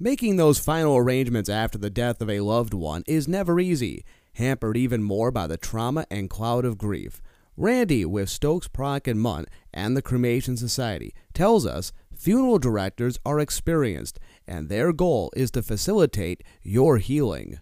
Making those final arrangements after the death of a loved one is never easy, hampered even more by the trauma and cloud of grief. Randy with Stokes Prock and Mundt and the Cremation Society tells us funeral directors are experienced and their goal is to facilitate your healing.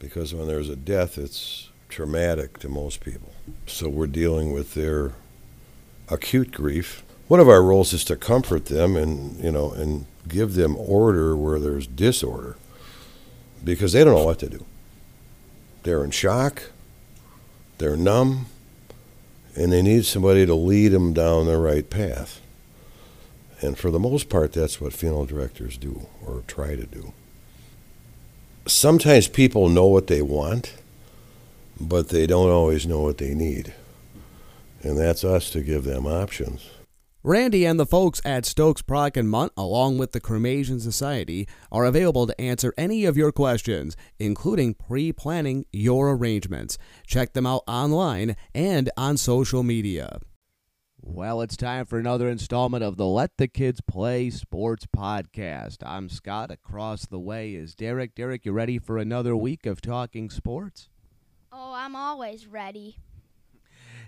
Because when there's a death, it's traumatic to most people. So we're dealing with their acute grief. One of our roles is to comfort them and, you know, and give them order where there's disorder because they don't know what to do. They're in shock, they're numb, and they need somebody to lead them down the right path. And for the most part, that's what funeral directors do or try to do. Sometimes people know what they want, but they don't always know what they need. And that's us to give them options. Randy and the folks at Stokes Prock and Mundt, along with the Cremation Society, are available to answer any of your questions, including pre planning your arrangements. Check them out online and on social media. Well, it's time for another installment of the Let the Kids Play Sports Podcast. I'm Scott. Across the way is Derek. Derek, you ready for another week of talking sports? Oh, I'm always ready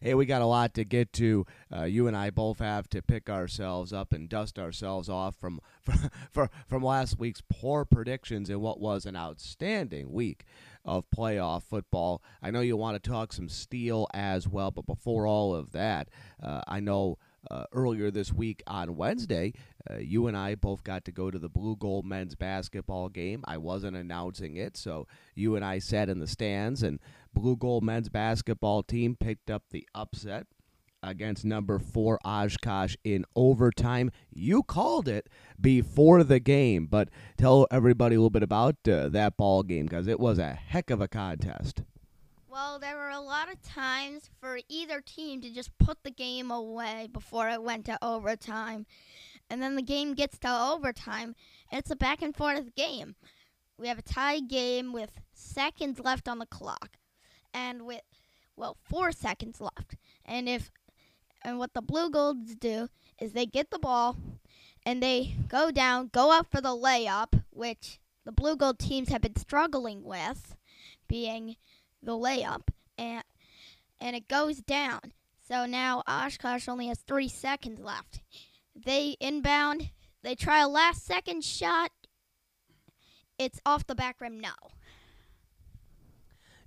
hey, we got a lot to get to. Uh, you and I both have to pick ourselves up and dust ourselves off from from, from last week's poor predictions in what was an outstanding week of playoff football. I know you want to talk some steel as well, but before all of that, uh, I know uh, earlier this week on Wednesday, uh, you and I both got to go to the Blugold men's basketball game. I wasn't announcing it, so you and I sat in the stands, and Blugold men's basketball team picked up the upset against number four Oshkosh in overtime. You called it before the game, but tell everybody a little bit about uh, that ball game because it was a heck of a contest. Well, there were a lot of times for either team to just put the game away before it went to overtime. And then the game gets to overtime, it's a back and forth game. We have a tie game with seconds left on the clock, and with, well, four seconds left. And if, and what the Blugolds do is they get the ball, and they go down, go up for the layup, which the Blugold teams have been struggling with, being the layup, and and it goes down. So now Oshkosh only has three seconds left. They inbound. They try a last second shot. It's off the back rim. No.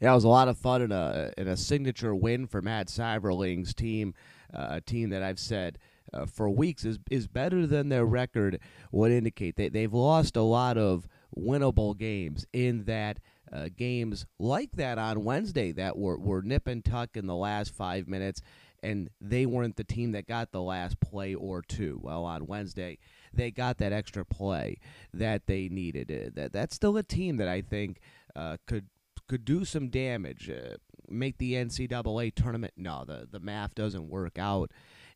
Yeah, it was a lot of fun and a and a signature win for Matt Siverling's team, uh, a team that I've said uh, for weeks is is better than their record would indicate. They they've lost a lot of winnable games in that uh, games like that on Wednesday that were, were nip and tuck in the last five minutes, and they weren't the team that got the last play or two. Well, on Wednesday, they got that extra play that they needed. Uh, that that's still a team that I think uh, could could do some damage, uh, make the NCAA tournament. No, the the math doesn't work out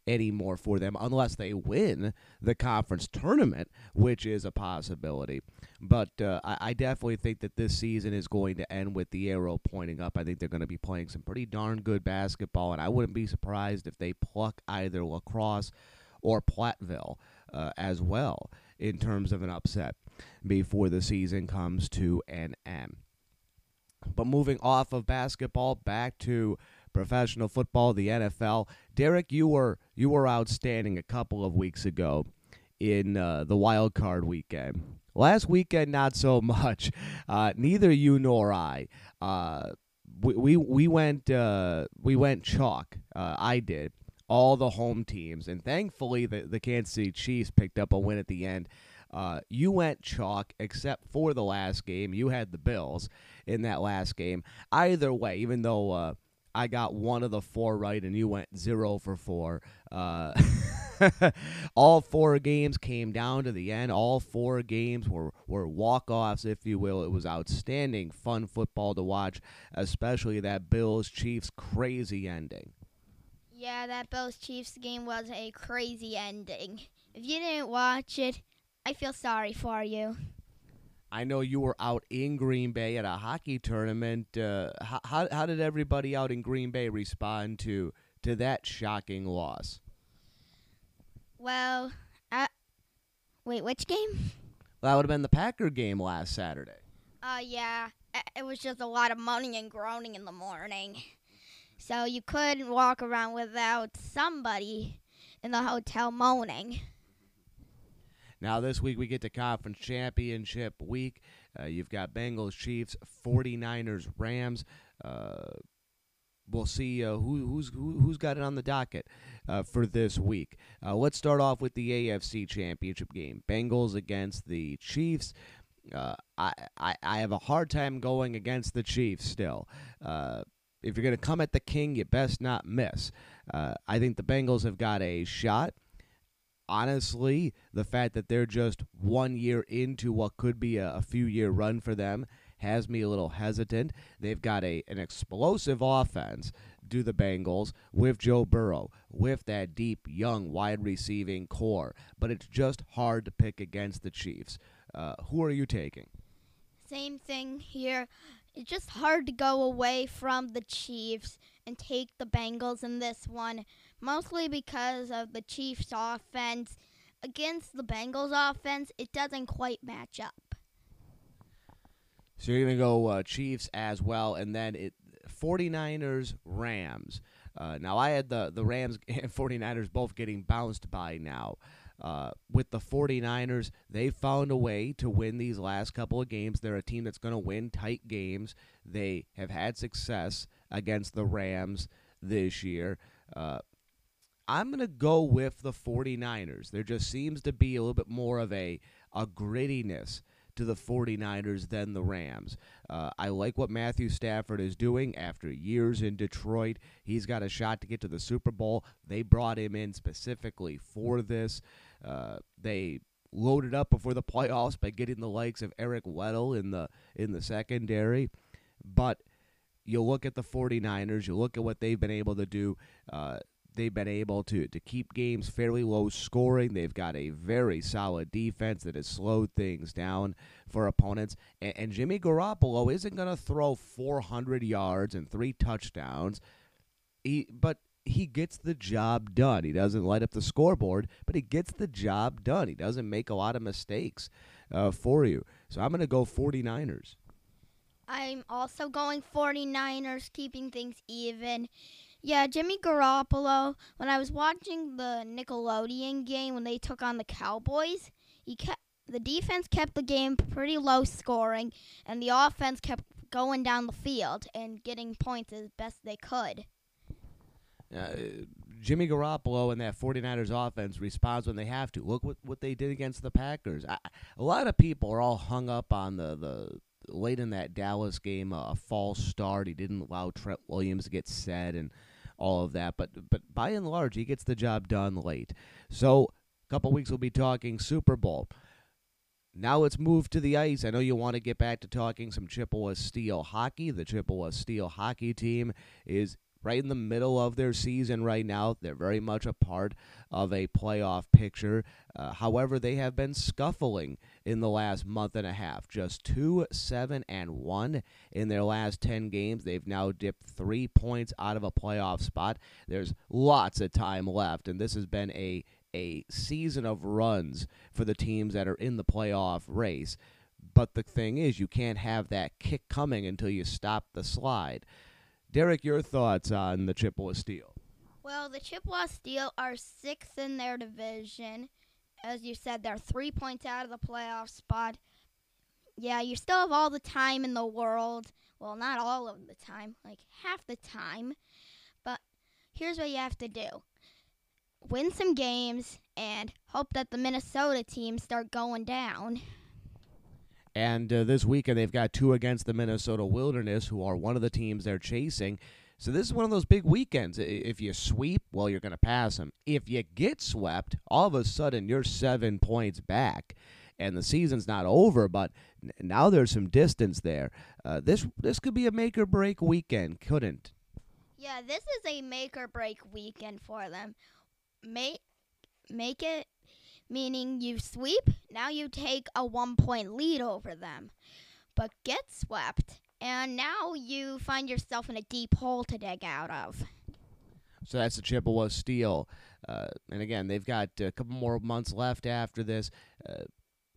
anymore for them unless they win the conference tournament, which is a possibility. But uh, I, I, definitely think that this season is going to end with the arrow pointing up. I think they're going to be playing some pretty darn good basketball, and I wouldn't be surprised if they pluck either La Crosse or Platteville uh, as well in terms of an upset before the season comes to an end. But moving off of basketball back to professional football, the NFL. Derek, you were you were outstanding a couple of weeks ago in uh, the wild card weekend. Last weekend, not so much. Uh, neither you nor I. Uh, we, we we went uh, we went chalk. Uh, I did all the home teams, and thankfully the the Kansas City Chiefs picked up a win at the end. Uh, you went chalk except for the last game. You had the Bills in that last game. Either way, even though I got one of the four right, and you went zero for four. Uh, all four games came down to the end. All four games were, were walk offs, if you will. It was outstanding, fun football to watch, especially that Bills Chiefs crazy ending. Yeah, that Bills Chiefs game was a crazy ending. If you didn't watch it, I feel sorry for you. I know you were out in Green Bay at a hockey tournament. Uh, how, how did everybody out in Green Bay respond to to that shocking loss? Well, uh, wait, which game? Well, That would have been the Packer game last Saturday. Uh, yeah, it was just a lot of moaning and groaning in the morning. So you couldn't walk around without somebody in the hotel moaning. Now, this week we get to conference championship week. Uh, you've got Bengals, Chiefs, 49ers, Rams. Uh, we'll see uh, who, who's who, who's got it on the docket uh, for this week. Uh, let's start off with the AFC Championship game: Bengals against the Chiefs. Uh, I, I I have a hard time going against the Chiefs still. Uh, if you're going to come at the King, you best not miss. Uh, I think the Bengals have got a shot. Honestly, the fact that they're just one year into what could be a, a few year run for them has me a little hesitant. They've got a an explosive offense, do the Bengals, with Joe Burrow, with that deep, young, wide receiving core. But it's just hard to pick against the Chiefs. Uh, who are you taking? Same thing here. It's just hard to go away from the Chiefs and take the Bengals in this one, mostly because of the Chiefs' offense. Against the Bengals' offense, it doesn't quite match up. So you're going to go uh, Chiefs as well, and then it 49ers, Rams. Uh, now, I had the, the Rams and 49ers both getting bounced by now. Uh, with the 49ers, they found a way to win these last couple of games. They're a team that's going to win tight games. They have had success against the Rams this year. Uh, I'm going to go with the 49ers. There just seems to be a little bit more of a, a grittiness to the 49ers than the Rams. Uh, I like what Matthew Stafford is doing after years in Detroit. He's got a shot to get to the Super Bowl. They brought him in specifically for this. Uh, they loaded up before the playoffs by getting the likes of Eric Weddle in the in the secondary. But you look at the 49ers, you look at what they've been able to do. Uh, they've been able to, to keep games fairly low scoring. They've got a very solid defense that has slowed things down for opponents. And, and Jimmy Garoppolo isn't going to throw 400 yards and three touchdowns. He, but he gets the job done. He doesn't light up the scoreboard, but he gets the job done. He doesn't make a lot of mistakes uh, for you. So I'm going to go 49ers. I'm also going 49ers, keeping things even. Yeah, Jimmy Garoppolo, when I was watching the Nickelodeon game when they took on the Cowboys, he kept the defense kept the game pretty low scoring and the offense kept going down the field and getting points as best they could. Uh, Jimmy Garoppolo and that 49ers offense responds when they have to. Look what, what they did against the Packers. I, a lot of people are all hung up on the, the late in that Dallas game, uh, a false start. He didn't allow Trent Williams to get set and – all of that. But but by and large, he gets the job done late. So a couple weeks we'll be talking Super Bowl. Now let's move to the ice. I know you want to get back to talking some Chippewa Steel hockey. The Chippewa Steel hockey team is right in the middle of their season right now. They're very much a part of a playoff picture. Uh, however, they have been scuffling in the last month and a half. Just two, seven, and one in their last ten games. They've now dipped three points out of a playoff spot. There's lots of time left, and this has been a a season of runs for the teams that are in the playoff race. But the thing is, you can't have that kick coming until you stop the slide. Derek, your thoughts on the Chippewa Steel? Well, the Chippewa Steel are sixth in their division. As you said, they're three points out of the playoff spot. Yeah, you still have all the time in the world. Well, not all of the time, like half the time. But here's what you have to do win some games and hope that the Minnesota teams start going down. And uh, this weekend, they've got two against the Minnesota Wilderness, who are one of the teams they're chasing. So this is one of those big weekends. If you sweep, well, you're going to pass them. If you get swept, all of a sudden you're seven points back, and the season's not over. But now there's some distance there. Uh, this this could be a make or break weekend, couldn't? Yeah, this is a make or break weekend for them. Make make it meaning you sweep, now you take a one point lead over them. But get swept, and now you find yourself in a deep hole to dig out of. So that's the Chippewa Steel. Uh, and again, they've got a couple more months left after this. Uh,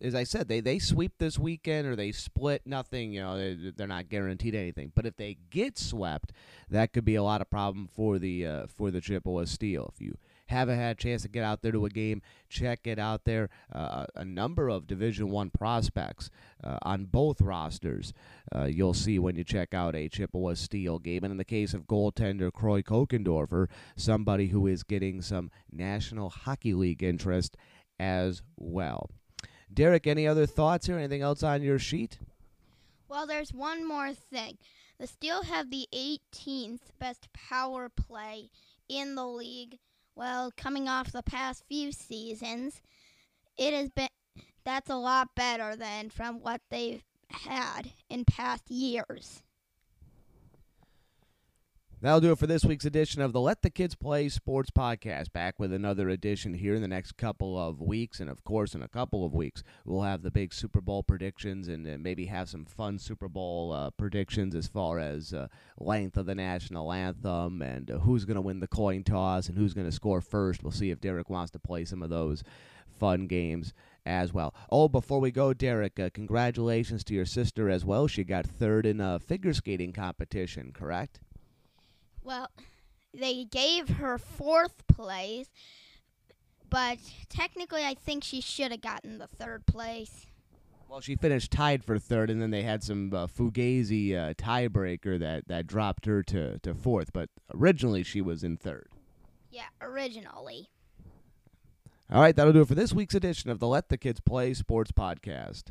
as I said, they, they sweep this weekend or they split nothing, you know, they, they're not guaranteed anything. But if they get swept, that could be a lot of problem for the uh, for the Chippewa Steel. If you haven't had a chance to get out there to a game, check it out there. Uh, a number of Division One prospects uh, on both rosters. Uh, you'll see when you check out a Chippewa Steel game. And in the case of goaltender Croy Kokendorfer, somebody who is getting some National Hockey League interest as well. Derek, any other thoughts here? Anything else on your sheet? Well, there's one more thing. The Steel have the 18th best power play in the league. Well, coming off the past few seasons, it has been that's a lot better than from what they've had in past years. That'll do it for this week's edition of the Let the Kids Play Sports Podcast. Back with another edition here in the next couple of weeks. And of course, in a couple of weeks, we'll have the big Super Bowl predictions and uh, maybe have some fun Super Bowl uh, predictions as far as uh, length of the national anthem and uh, who's going to win the coin toss and who's going to score first. We'll see if Derek wants to play some of those fun games as well. Oh, before we go, Derek, uh, congratulations to your sister as well. She got third in a figure skating competition, correct? Well, they gave her fourth place, but technically, I think she should have gotten the third place. Well, she finished tied for third, and then they had some uh, Fugazi uh, tiebreaker that, that dropped her to, to fourth. But originally, she was in third. Yeah, originally. All right, that'll do it for this week's edition of the Let the Kids Play Sports Podcast.